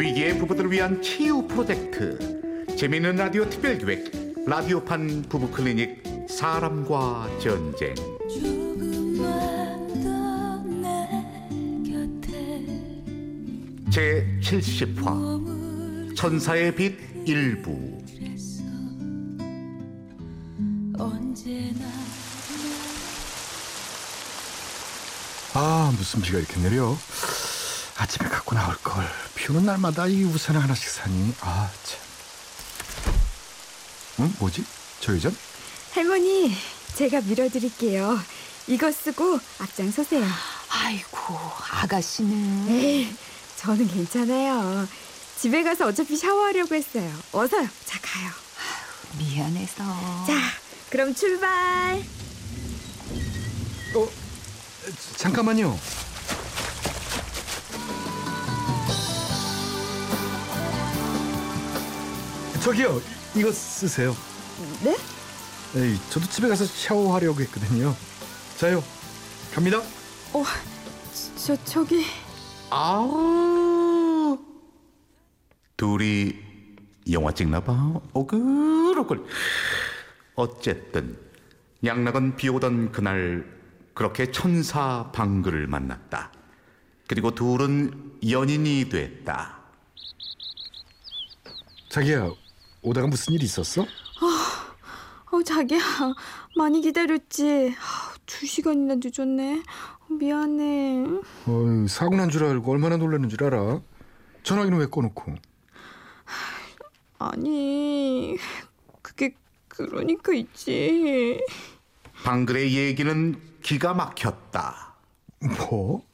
위기의 부부들을 위한 치유 프로젝트. 재미있는 라디오 특별기획 라디오판 부부클리닉 사람과 전쟁. 제 70화 천사의 빛 일부. 아 무슨 비가 이렇게 내려? 아침에 갖고 나올 걸 비 오는 날마다 이 우산을 하나씩 사니 아 참 응 뭐지 저 여자 할머니, 제가 밀어드릴게요. 이거 쓰고 앞장서세요. 아이고, 아가씨는. 에이, 저는 괜찮아요. 집에 가서 어차피 샤워하려고 했어요. 어서요. 자, 가요. 미안해서. 자, 그럼 출발. 어 잠깐만요 저기요 이거 쓰세요. 네? 에이 저도 집에 가서 샤워하려고 했거든요. 자요 갑니다. 어, 저, 저기. 아우. 둘이 영화 찍나봐. 오글오글 어쨌든 양락은 비오던 그날 그렇게 천사 방글을 만났다. 그리고 둘은 연인이 됐다. 자기야 오다가 무슨 일 있었어? 어, 자기야. 많이 기다렸지. 아, 두 시간이나 늦었네. 미안해. 어이, 사고 난 줄 알고 얼마나 놀랐는 줄 알아? 전화기는 왜 꺼놓고? 아니, 그게 그러니까 있지. 방글의 얘기는 기가 막혔다 뭐?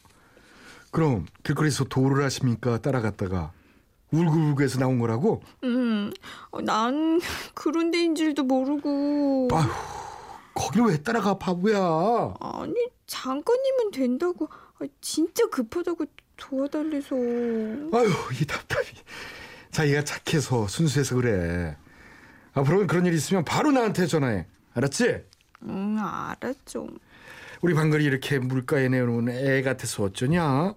그럼 길거리에서 도를 하십니까? 따라갔다가 울고울고 해서 나온 거라고? 음, 어, 난 그런 데인 줄도 모르고. 아휴, 거길 왜 따라가 바보야? 아니, 잠깐이면 된다고. 아, 진짜 급하다고 도와달래서. 아휴, 이 답답이. 자기가 착해서 순수해서 그래. 앞으로 그런 일 있으면 바로 나한테 전화해. 알았지? 응, 알았죠. 우리 방글이 이렇게 물가에 내놓은 애 같아서 어쩌냐?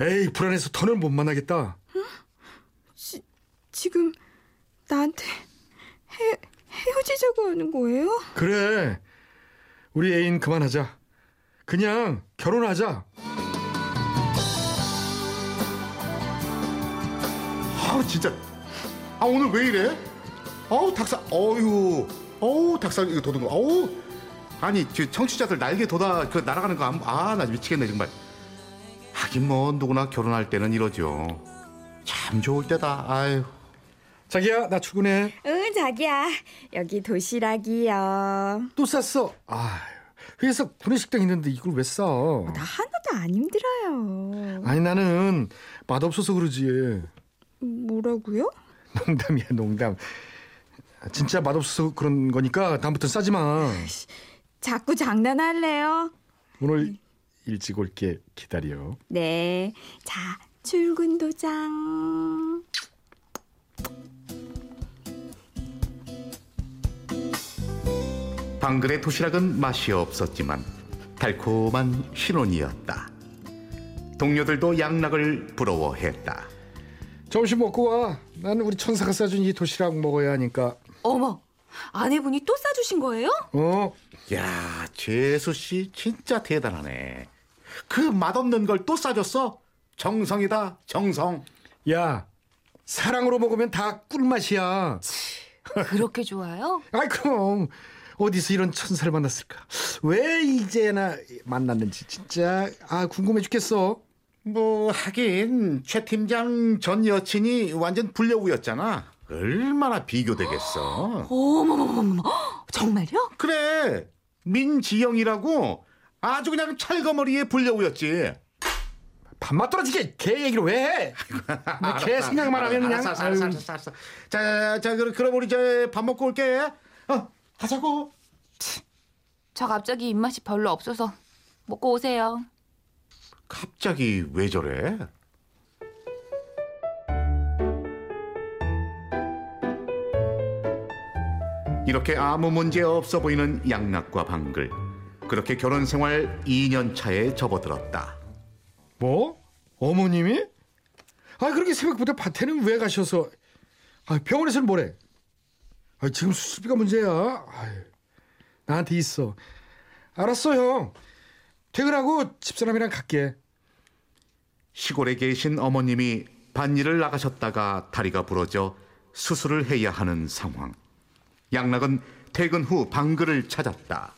에이, 불안해서 더는 못 만나겠다. 지금 나한테 헤, 헤어지자고 하는 거예요? 그래. 우리 애인 그만하자. 그냥 결혼하자. 아 진짜 아 오늘 왜 이래? 어우 닭살 어유 어우 닭살 이거 거 어우 아니 저 청취자들 날개 돋아 그 날아가는 거 아나 미치겠네 정말 하긴 뭐 누구나 결혼할 때는 이러죠 참 좋을 때다 아유 자기야, 나 출근해. 응, 자기야. 여기 도시락이요. 또 쌌어. 아, 회사 구내식당 있는데 이걸 왜 싸? 나 하나도 안 힘들어요. 아니 나는 맛없어서 그러지. 뭐라고요? 농담이야, 농담. 진짜 맛없어서 그런 거니까 다음부터 싸지 마. 자꾸 장난할래요? 오늘 일찍 올게 기다려. 네. 자, 출근 도장. 방글의 도시락은 맛이 없었지만 달콤한 신혼이었다 동료들도 양락을 부러워했다 점심 먹고 와. 나는 우리 천사가 싸준 이 도시락 먹어야 하니까. 어머, 아내분이 또 싸주신 거예요? 어? 야, 재수 씨 진짜 대단하네. 그 맛없는 걸 또 싸줬어? 정성이다, 정성. 야, 사랑으로 먹으면 다 꿀맛이야. 그렇게 좋아요? 아이 그럼 어디서 이런 천사를 만났을까? 왜 이제나 만났는지 진짜 아 궁금해 죽겠어. 뭐 하긴 최 팀장 전 여친이 완전 불려우였잖아. 얼마나 비교되겠어. 어머머머머, 정말요? 그래, 민지영이라고 아주 그냥 찰거머리의 불려우였지. 밥맛 떨어지게 개 얘기를 왜 해? 나개 생각만 하면 그냥 알았어, 알았어, 알았어, 알았어. 자, 자, 그럼, 그럼 우리 이제 밥 먹고 올게. 어, 가자고. 저 갑자기 입맛이 별로 없어서 먹고 오세요. 갑자기 왜 저래? 이렇게 아무 문제 없어 보이는 양락과 방글. 그렇게 결혼 생활 2년 차에 접어들었다. 뭐? 어머님이? 아 그렇게 새벽부터 밭에는 왜 가셔서? 아 병원에서는 뭐래? 아 지금 수술비가 문제야. 아유, 나한테 있어. 알았어 형. 퇴근하고 집사람이랑 갈게. 시골에 계신 어머님이 밭일을 나가셨다가 다리가 부러져 수술을 해야 하는 상황. 양락은 퇴근 후 방글을 찾았다.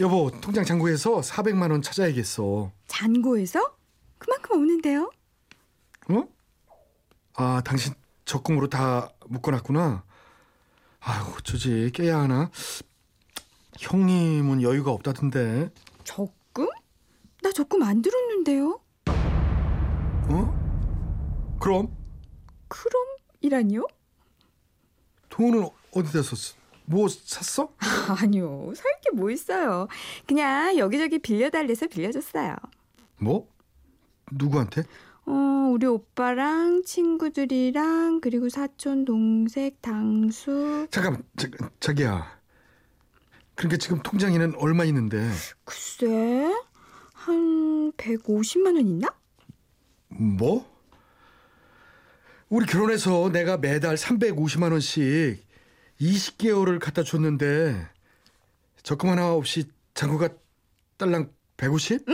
여보 통장 잔고에서 400만 원 찾아야겠어. 잔고에서? 그만큼 없는데요? 어? 아 당신 적금으로 다 묶어놨구나. 아유 어쩌지 깨야 하나? 형님은 여유가 없다던데. 적금? 나 적금 안 들었는데요. 어? 그럼 그럼이라니요? 돈은 어디다 썼어? 뭐 샀어? 아니요. 살 게 뭐 있어요. 그냥 여기저기 빌려달래서 빌려줬어요. 뭐? 누구한테? 어, 우리 오빠랑 친구들이랑 그리고 사촌 동생 당수 잠깐만, 자, 자기야. 그러니까 지금 통장에는 얼마 있는데? 글쎄 한 150만 원 있나? 뭐? 우리 결혼해서 내가 매달 350만 원씩 20개월을 갖다 줬는데 적금 하나 없이 잔고가 딸랑 150?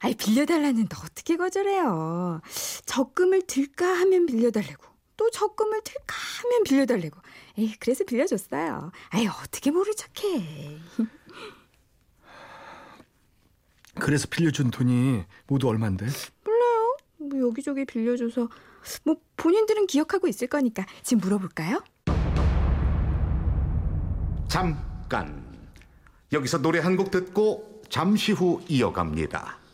아이 빌려달라는 너 어떻게 거절해요? 적금을 들까 하면 빌려달래고 또 적금을 들까 하면 빌려달래고 에이 그래서 빌려줬어요. 아이 어떻게 모른 척해? 그래서 빌려준 돈이 모두 얼만데? 몰라요. 뭐 여기저기 빌려줘서 뭐 본인들은 기억하고 있을 거니까 지금 물어볼까요? 잠깐. 여기서 노래 한 곡 듣고 잠시 후 이어갑니다.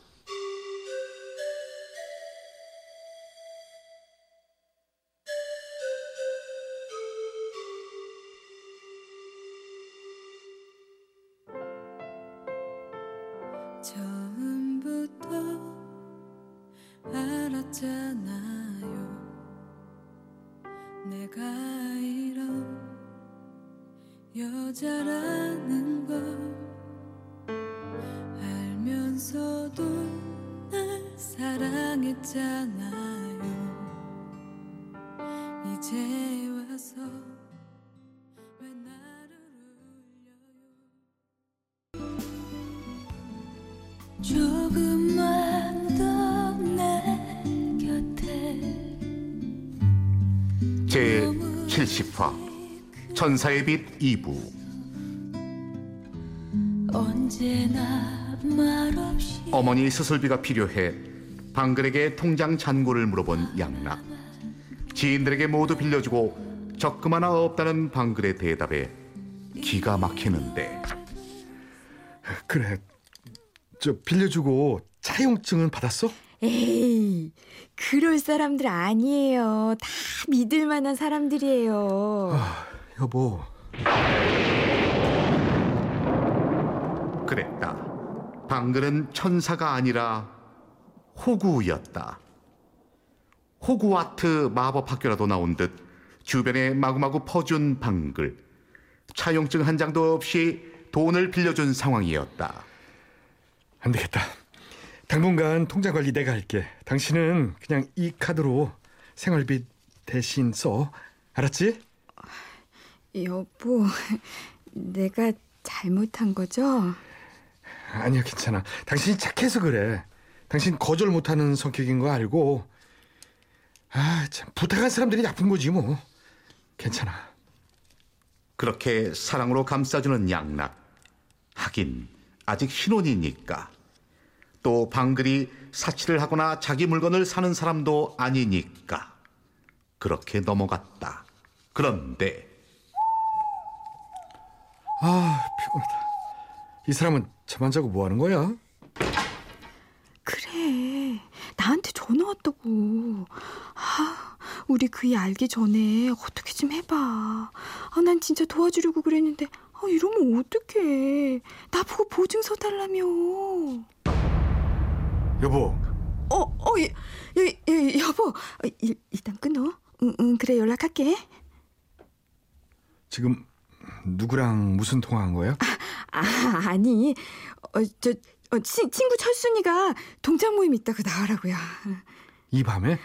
사랑했잖아요. 이제 와서 왜 나를 울려요? 조금만 더 내 곁에 제 70화 천사의 빛 2부. 언제나 말없이 어머니 수술비가 필요해 방글에게 통장 잔고를 물어본 양락 지인들에게 모두 빌려주고 적금 하나 없다는 방글의 대답에 기가 막히는데 그래. 저 빌려주고 차용증은 받았어? 에이 그럴 사람들 아니에요. 다 믿을 만한 사람들이에요. 아, 여보. 그랬다. 방글은 천사가 아니라 호구였다. 호구와트 마법 학교라도 나온 듯 주변에 마구마구 퍼준 방글. 차용증 한 장도 없이 돈을 빌려준 상황이었다. 안 되겠다. 당분간 통장 관리 내가 할게. 당신은 그냥 이 카드로 생활비 대신 써. 알았지? 여보, 내가 잘못한 거죠? 아니야, 괜찮아. 당신이 착해서 그래. 당신 거절 못하는 성격인 거 알고. 아, 참 부탁한 사람들이 나쁜 거지 뭐. 괜찮아. 그렇게 사랑으로 감싸주는 양락. 하긴 아직 신혼이니까. 또 방글이 사치를 하거나 자기 물건을 사는 사람도 아니니까. 그렇게 넘어갔다. 그런데 아, 피곤하다. 이 사람은 잠 안 자고 뭐 하는 거야? 그래, 왔다고. 아, 우리 그이 알기 전에 어떻게 좀 해봐. 아, 난 진짜 도와주려고 그랬는데, 아, 이러면 어떡해. 나보고 보증서 달라며. 여보, 어, 어, 예, 예, 예, 여보. 어, 일, 일단 끊어. 응, 응, 그래, 연락할게. 지금 누구랑 무슨 통화한 거야? 아, 아니, 어, 저, 어, 치, 친구 철순이가 동작 모임 있다고 나오라고요. 이 밤에?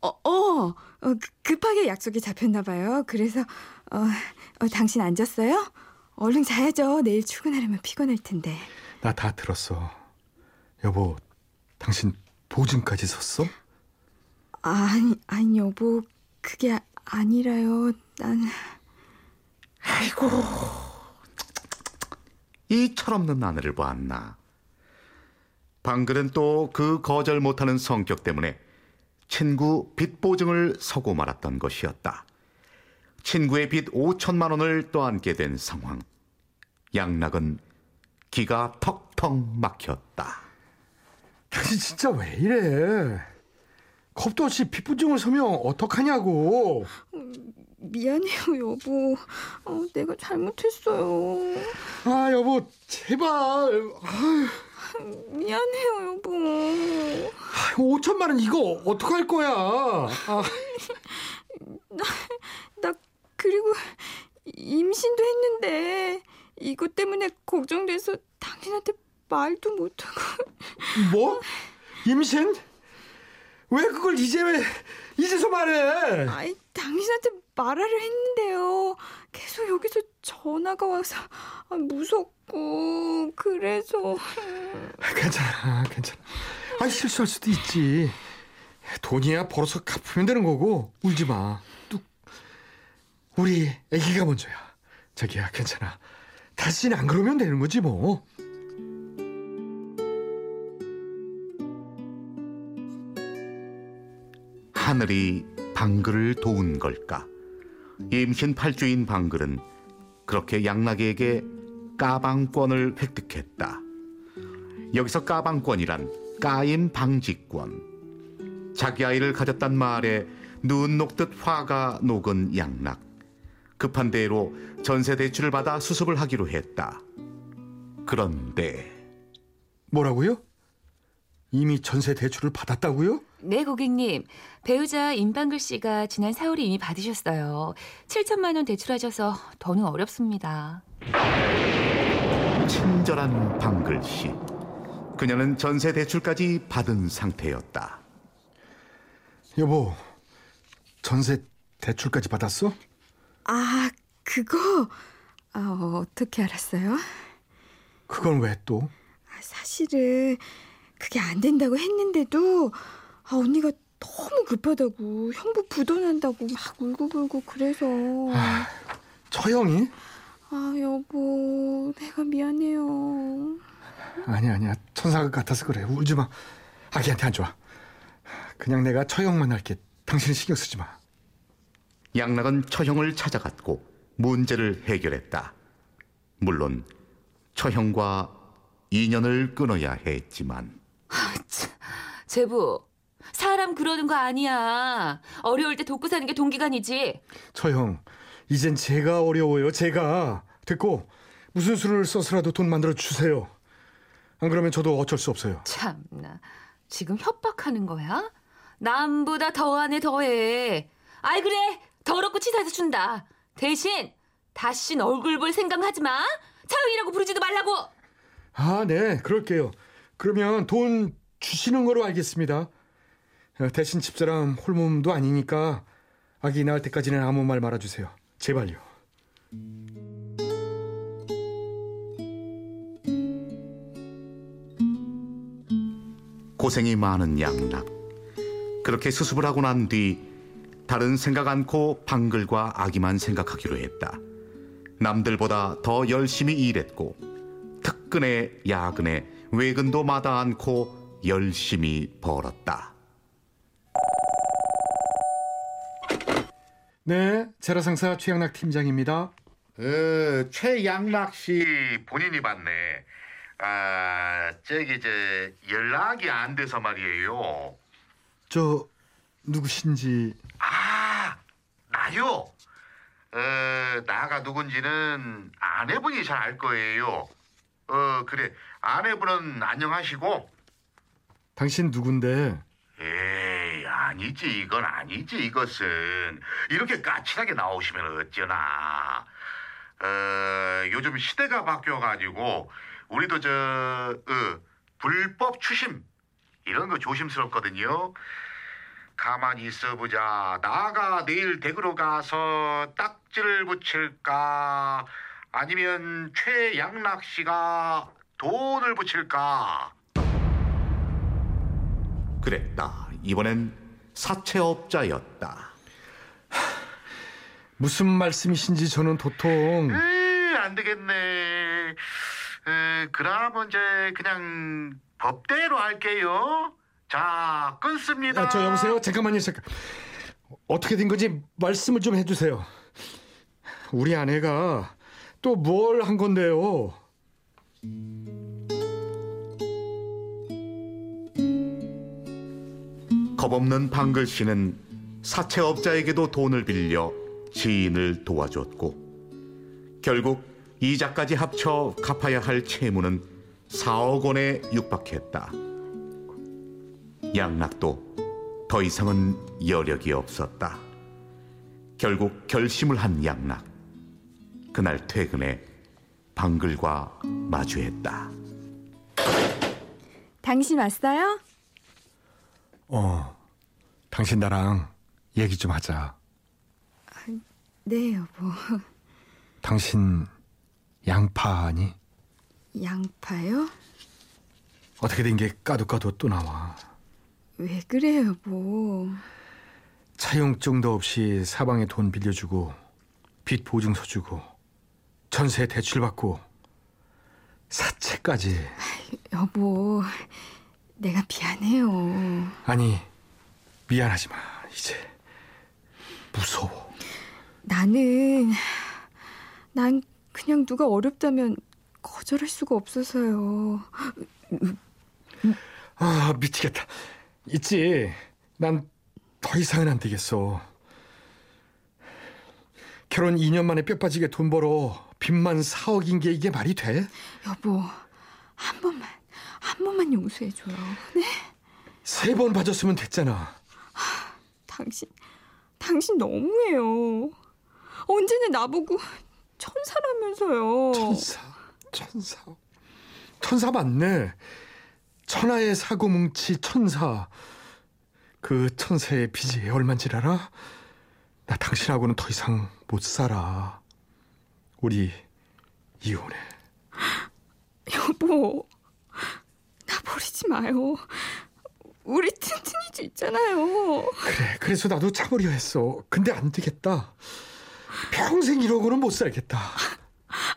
어, 어, 어, 그- 급하게 약속이 잡혔나 봐요. 그래서 어, 어, 당신 앉았어요? 얼른 자야죠. 내일 출근하려면 피곤할 텐데. 나 다 들었어. 여보, 당신 보증까지 섰어? 아니, 아니 여보, 그게 아- 아니라요. 난 아이고 이 철없는 아내를 보았나 방글은 또 그 거절 못하는 성격 때문에 친구 빚 보증을 서고 말았던 것이었다 친구의 빚 5천만 원을 떠안게 된 상황 양락은 기가 턱턱 막혔다 당신 진짜 왜 이래? 겁도 없이 빚부증을 서면 어떡하냐고. 미안해요, 여보. 어, 내가 잘못했어요. 아, 여보, 제발. 아유, 미안해요, 여보. 5천만 원 이거 어떡할 거야? 아, 나 그리고 임신도 했는데 이것 때문에 걱정돼서 당신한테 말도 못하고 뭐? 임신? 왜 그걸 이제 왜 이제서 말해? 아이 당신한테 말하려 했는데요 계속 여기서 전화가 와서 아, 무섭고 그래서 괜찮아, 괜찮아. 아, 실수할 수도 있지. 돈이야 벌어서 갚으면 되는 거고 울지 마. 뚝. 우리 아기가 먼저야. 자기야, 괜찮아. 다시는 안 그러면 되는 거지 뭐. 하늘이 방글을 도운 걸까? 임신 8주인 방글은 그렇게 양락에게 까방권을 획득했다. 여기서 까방권이란 까임 방지권. 자기 아이를 가졌단 말에 눈 녹듯 화가 녹은 양락. 급한 대로 전세 대출을 받아 수습을 하기로 했다. 그런데 뭐라고요? 이미 전세 대출을 받았다고요? 네, 고객님. 배우자 임방글 씨가 지난 4월에 이미 받으셨어요. 7천만 원 대출하셔서 더는 어렵습니다. 친절한 방글 씨. 그녀는 전세 대출까지 받은 상태였다. 여보, 전세 대출까지 받았어? 아 그거 아, 어떻게 알았어요? 그건 왜 또? 아, 사실은 그게 안 된다고 했는데도 아, 언니가 너무 급하다고 형부 부도난다고 막 울고불고 그래서 저 형이? 아 여보 내가 미안해요 아니야, 아니야. 천사 같아서 그래. 울지 마. 아기한테 안 좋아. 그냥 내가 처형만 할게. 당신은 신경 쓰지 마. 양락은 처형을 찾아갔고 문제를 해결했다. 물론 처형과 인연을 끊어야 했지만 제부, 사람 그러는 거 아니야. 어려울 때 돕고 사는 게 동기간이지. 처형, 이젠 제가 어려워요. 제가. 됐고, 무슨 수를 써서라도 돈 만들어 주세요. 안 그러면 저도 어쩔 수 없어요. 참나. 지금 협박하는 거야? 남보다 더하네 더해. 아이 그래. 더럽고 치사해서 준다. 대신 다신 얼굴 볼 생각하지 마. 차영이라고 부르지도 말라고. 아, 네, 그럴게요. 그러면 돈 주시는 거로 알겠습니다. 어, 대신 집사람 홀몸도 아니니까 아기 낳을 때까지는 아무 말 말아주세요. 제발요. 고생이 많은 양락. 그렇게 수습을 하고 난 뒤 다른 생각 않고 방글과 아기만 생각하기로 했다. 남들보다 더 열심히 일했고 특근에 야근에 외근도 마다 않고 열심히 벌었다. 네, 제라상사 최양락 팀장입니다. 어, 최양락 씨 본인이 받네. 아, 저기 저 연락이 안 돼서 말이에요. 저 누구신지 아, 나요. 어, 나가 누군지는 아내분이 잘 알 거예요. 어, 그래. 아내분은 안녕하시고. 당신 누군데? 에이, 아니지. 이건 아니지. 이것은 이렇게 까칠하게 나오시면 어쩌나. 어, 요즘 시대가 바뀌어가지고 우리도 저 어, 불법 추심 이런 거 조심스럽거든요. 가만히 있어 보자. 나가 내일 댁으로 가서 딱지를 붙일까? 아니면 최양락 씨가 돈을 붙일까? 그랬다. 이번엔 사채업자였다. 무슨 말씀이신지 저는 도통 에이, 안 되겠네. 에, 그럼 이제 그냥 법대로 할게요. 자, 끊습니다. 아, 저 여보세요 잠깐만요 잠깐 어떻게 된 건지 말씀을 좀 해주세요 우리 아내가 또 뭘 한 건데요 겁없는 방글 씨는 사채업자에게도 돈을 빌려 지인을 도와줬고 결국 이자까지 합쳐 갚아야 할 채무는 4억 원에 육박했다. 양락도 더 이상은 여력이 없었다. 결국 결심을 한 양락. 그날 퇴근에 방글과 마주했다. 당신 왔어요? 어 당신 나랑 얘기 좀 하자 네, 여보. 당신 양파니 양파요? 어떻게 된 게 까도까도 또 나와 왜 그래요, 여보? 차용증도 없이 사방에 돈 빌려주고 빚 보증서 주고 전세 대출 받고 사채까지 여보, 내가 미안해요. 아니 미안하지 마 이제 무서워 나는 난 그냥 누가 어렵다면 거절할 수가 없어서요. 아 미치겠다 있지 난 더 이상은 안 되겠어 결혼 2년 만에 뼈 빠지게 돈 벌어 빚만 4억인 게 이게 말이 돼? 여보, 한 번만, 한 번만 용서해줘요. 네? 세 번 봐줬으면 됐잖아 당신, 당신 너무해요. 언제는 나보고 천사라면서요. 천사 천사 천사 맞네 천하의 사고뭉치 천사 그 천사의 빚이 얼만지 알아? 나 당신하고는 더 이상 못 살아 우리 이혼해 여보, 나 버리지 마요. 우리 튼튼이 주 있잖아요. 그래 그래서 나도 참으려 했어 근데 안 되겠다 평생 이러고는 못 살겠다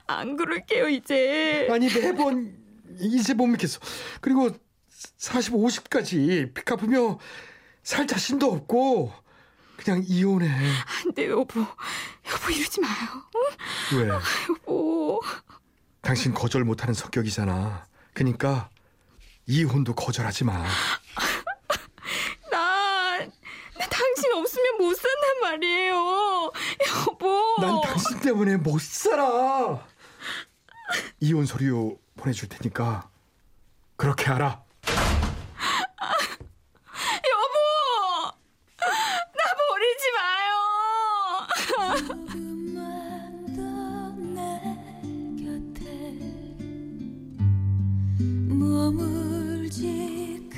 안 그럴게요, 이제. 아니 매번 이제 못 믿겠어 그리고 40, 50까지 빚 갚으며 살 자신도 없고 그냥 이혼해 안 돼, 여보. 여보, 이러지 마요. 응? 왜? 여보. 당신 거절 못하는 성격이잖아 그러니까 이혼도 거절하지 마 난, 나 당신 없으면 못 산단 말이에요. 여보. 난 당신 때문에 못 살아. 이혼 서류 보내줄 테니까 그렇게 알아.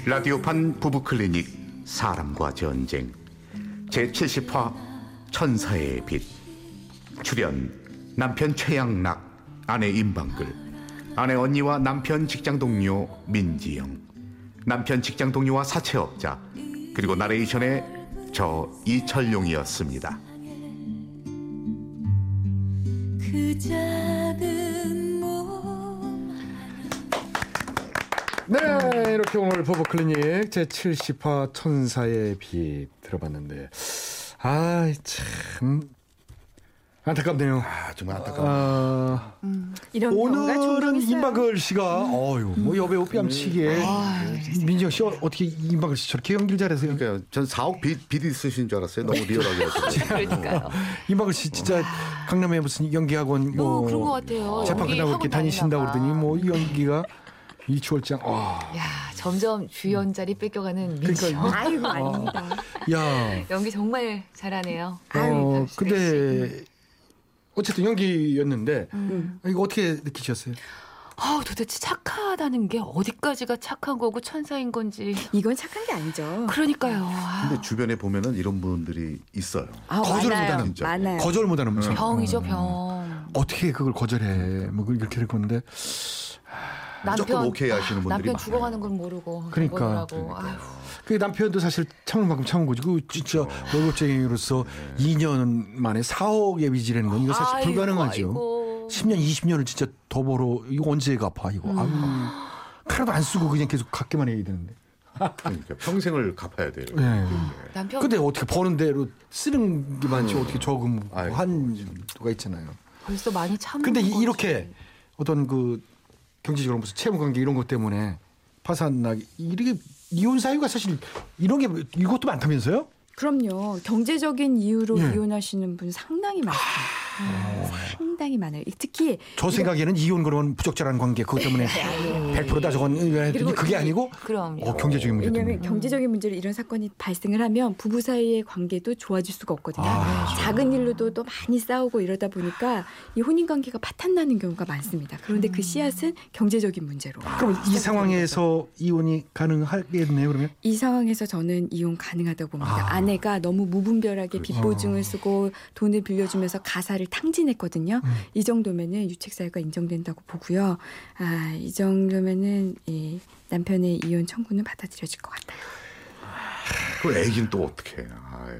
라디오판 부부클리닉 사람과 전쟁. 제70화 천사의 빛. 출연 남편 최양락 아내 임방글. 아내 언니와 남편 직장 동료 민지영. 남편 직장 동료와 사채업자. 그리고 나레이션의 저 이철용이었습니다. 그 작은 네, 이렇게 오늘 부부 클리닉 제 70화 천사의 빛 들어봤는데, 아, 참 안타깝네요. 아 정말 안타까워. 아, 이런 경우가 종종 오늘은. 임박을 씨가 어유 뭐 여배우 뺨치게 민정 씨 어- 어떻게 임박을 씨 저렇게 연기를 잘해서요? 그러니까 전 4억 빚, 빚 있으신 줄 알았어요. 너무 리얼하게. 그러니까요. 임박을 씨 진짜 강남에 무슨 연기학원 뭐 어, 그런 것 같아요. 재판 끝나고 이렇게 다니신다 다니나 봐. 그러더니 뭐이 연기가 이추월장 와. 야, 점점 주연 자리 뺏겨가는 민지. 그러니까 아이고, 아닙니다. 야. 연기 정말 잘하네요. 아유, 어, 박수래 근데 어쨌든 연기였는데 음. 이거 어떻게 느끼셨어요? 아, 도대체 착하다는 게 어디까지가 착한 거고 천사인 건지. 이건 착한 게 아니죠. 그러니까요. 아, 근데 주변에 보면은 이런 분들이 있어요. 아, 많아요. 못하는 진짜. 많아요. 거절 못하는 무슨 병이죠, 병. 어떻게 그걸 거절해? 뭐 이렇게 될 건데. 무조건 오케이 하시는 분들이 남편 많아요. 죽어가는 걸 모르고 그러니까. 그 남편도 사실 참을 만큼 참은 거지. 그 진짜 월급쟁이로서 2년 만에 4억의 빚이라는 건 이거 사실 아이고, 불가능하죠. 아이고. 10년, 20년을 진짜 더 벌어. 이거 언제 갚아, 이거. 아유. 하나도 안 쓰고 그냥 계속 갚기만 해야 되는데. 그러니까 평생을 갚아야 돼요. 예. 남편 근데 어떻게 버는 대로 쓰는 게 많지 어떻게 저금. 한도가 있잖아요. 벌써 많이 참은 근데 이- 거지. 이렇게 어떤 그 경제적으로 무슨 채무 관계 이런 것 때문에 파산 나기 이렇게 이혼 사유가 사실 이런 게 이것도 많다면서요? 그럼요. 경제적인 이유로 예. 이혼하시는 분 상당히 많습니다. 상당히 많아요. 특히 저 생각에는 이혼 그러면 부적절한 관계 그것 때문에 100%다 저건 했더니 그리고 그게 이- 아니고 그럼요. 어, 경제적인 문제. 왜냐하면 경제적인 문제로 이런 사건이 발생을 하면 부부 사이의 관계도 좋아질 수가 없거든요. 아, 작은 일로도 또 많이 싸우고 이러다 보니까 이 혼인 관계가 파탄나는 경우가 많습니다. 그런데 그 씨앗은 경제적인 문제로. 그럼 이 상황에서 이혼이 가능하겠네요 그러면? 이 상황에서 저는 이혼 가능하다고 봅니다. 아. 아내가 너무 무분별하게 그렇죠. 빚 보증을 쓰고 돈을 빌려주면서 가사를 탕진했거든요. 음. 이 정도면은 유책 사유가 인정된다고 보고요. 아, 이 정도면은 이 남편의 이혼 청구는 받아들여질 것 같아요. 그 애기는 또 어떻게 해? 아이.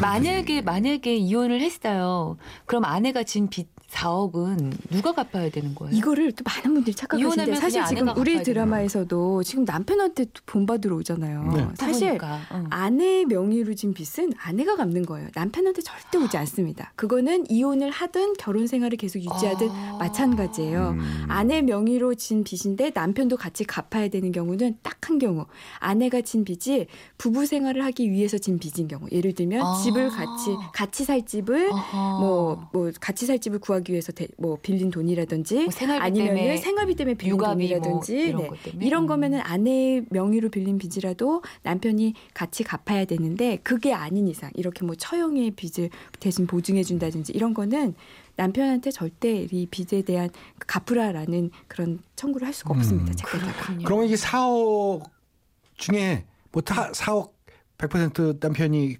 만약에 만약에 이혼을 했어요. 그럼 아내가 진 빚 4억은 누가 갚아야 되는 거예요? 이거를 또 많은 분들이 착각하시는데 사실 지금 우리 드라마에서도 지금 남편한테 또돈 받으러 오잖아요. 네. 사실 그러니까, 응. 아내 명의로 진 빚은 아내가 갚는 거예요. 남편한테 절대 오지 않습니다. 그거는 이혼을 하든 결혼 생활을 계속 유지하든 아. 마찬가지예요. 음. 아내 명의로 진 빚인데 남편도 같이 갚아야 되는 경우는 딱 한 경우. 아내가 진 빚이 부부 생활을 하기 위해서 진 빚인 경우. 예를 들면 아. 집을 같이 같이 살 집을 어허. 뭐, 뭐 같이 살 집을 구하 기 위해서 대- 뭐 빌린 돈이라든지 뭐 생활비 아니면은 때문에 생활비 때문에 빌린 육아비 뭐 돈이라든지 이런 네. 것 때문에? 이런 음. 거면은 아내의 명의로 빌린 빚이라도 남편이 같이 갚아야 되는데 그게 아닌 이상 이렇게 뭐 처형의 빚을 대신 보증해 준다든지 이런 거는 남편한테 절대 이 빚에 대한 갚으라라는 그런 청구를 할 수가 없습니다. 음, 재판자가. 그렇군요. 그러면 이게 4억 중에 뭐 다 4억 100% 남편이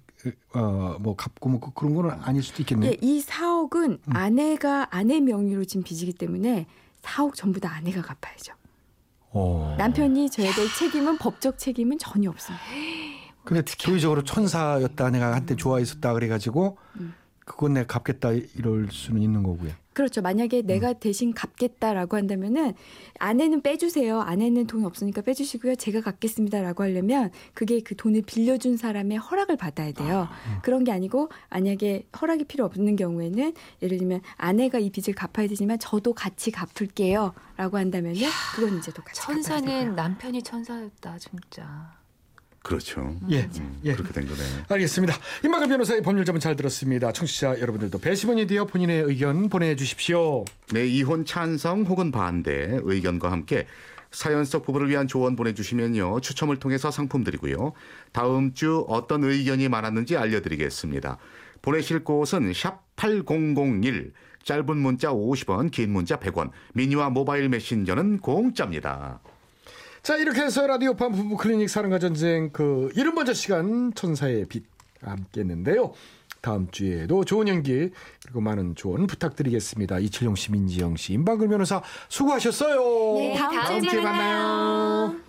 어뭐 갚고 뭐 그런 거는 아닐 수도 있겠네요. 예, 이 4억은 음. 아내가 아내 명의로 진 빚이기 때문에 4억 전부 다 아내가 갚아야죠. 어. 남편이 져야 될 책임은 법적 책임은 전혀 없습니다. 근데 교회적으로 천사였다 내가 한때 좋아했었다 그래가지고 음. 그건 내가 갚겠다 이럴 수는 있는 거고요. 그렇죠. 만약에 내가 음. 대신 갚겠다라고 한다면은 아내는 빼주세요. 아내는 돈 없으니까 빼주시고요. 제가 갚겠습니다라고 하려면 그게 그 돈을 빌려준 사람의 허락을 받아야 돼요. 음. 그런 게 아니고 만약에 허락이 필요 없는 경우에는 예를 들면 아내가 이 빚을 갚아야 되지만 저도 같이 갚을게요라고 한다면은 그건 이제 또 같이 갚아야 천사는. 남편이 천사였다 진짜. 그렇죠. 예, 음, 예. 그렇게 된 거네. 알겠습니다. 임마근 변호사의 법률 자문 잘 들었습니다. 청취자 여러분들도 배심원이 되어 본인의 의견 보내주십시오. 네, 이혼 찬성 혹은 반대 의견과 함께 사연 속 부부를 위한 조언 보내주시면요 추첨을 통해서 상품 드리고요 다음 주 어떤 의견이 많았는지 알려드리겠습니다. 보내실 곳은 샵 8001 짧은 문자 50원 긴 문자 100원 미니와 모바일 메신저는 공짜입니다. 자 이렇게 해서 라디오판 부부 클리닉 사랑과 전쟁 그 이름 먼저 시간 천사의 빛 함께 했는데요. 다음 주에도 좋은 연기 그리고 많은 조언 부탁드리겠습니다. 이칠용 씨, 민지영 씨, 임방글 변호사 수고하셨어요. 네, 다음 다음 주에 주에 만나요.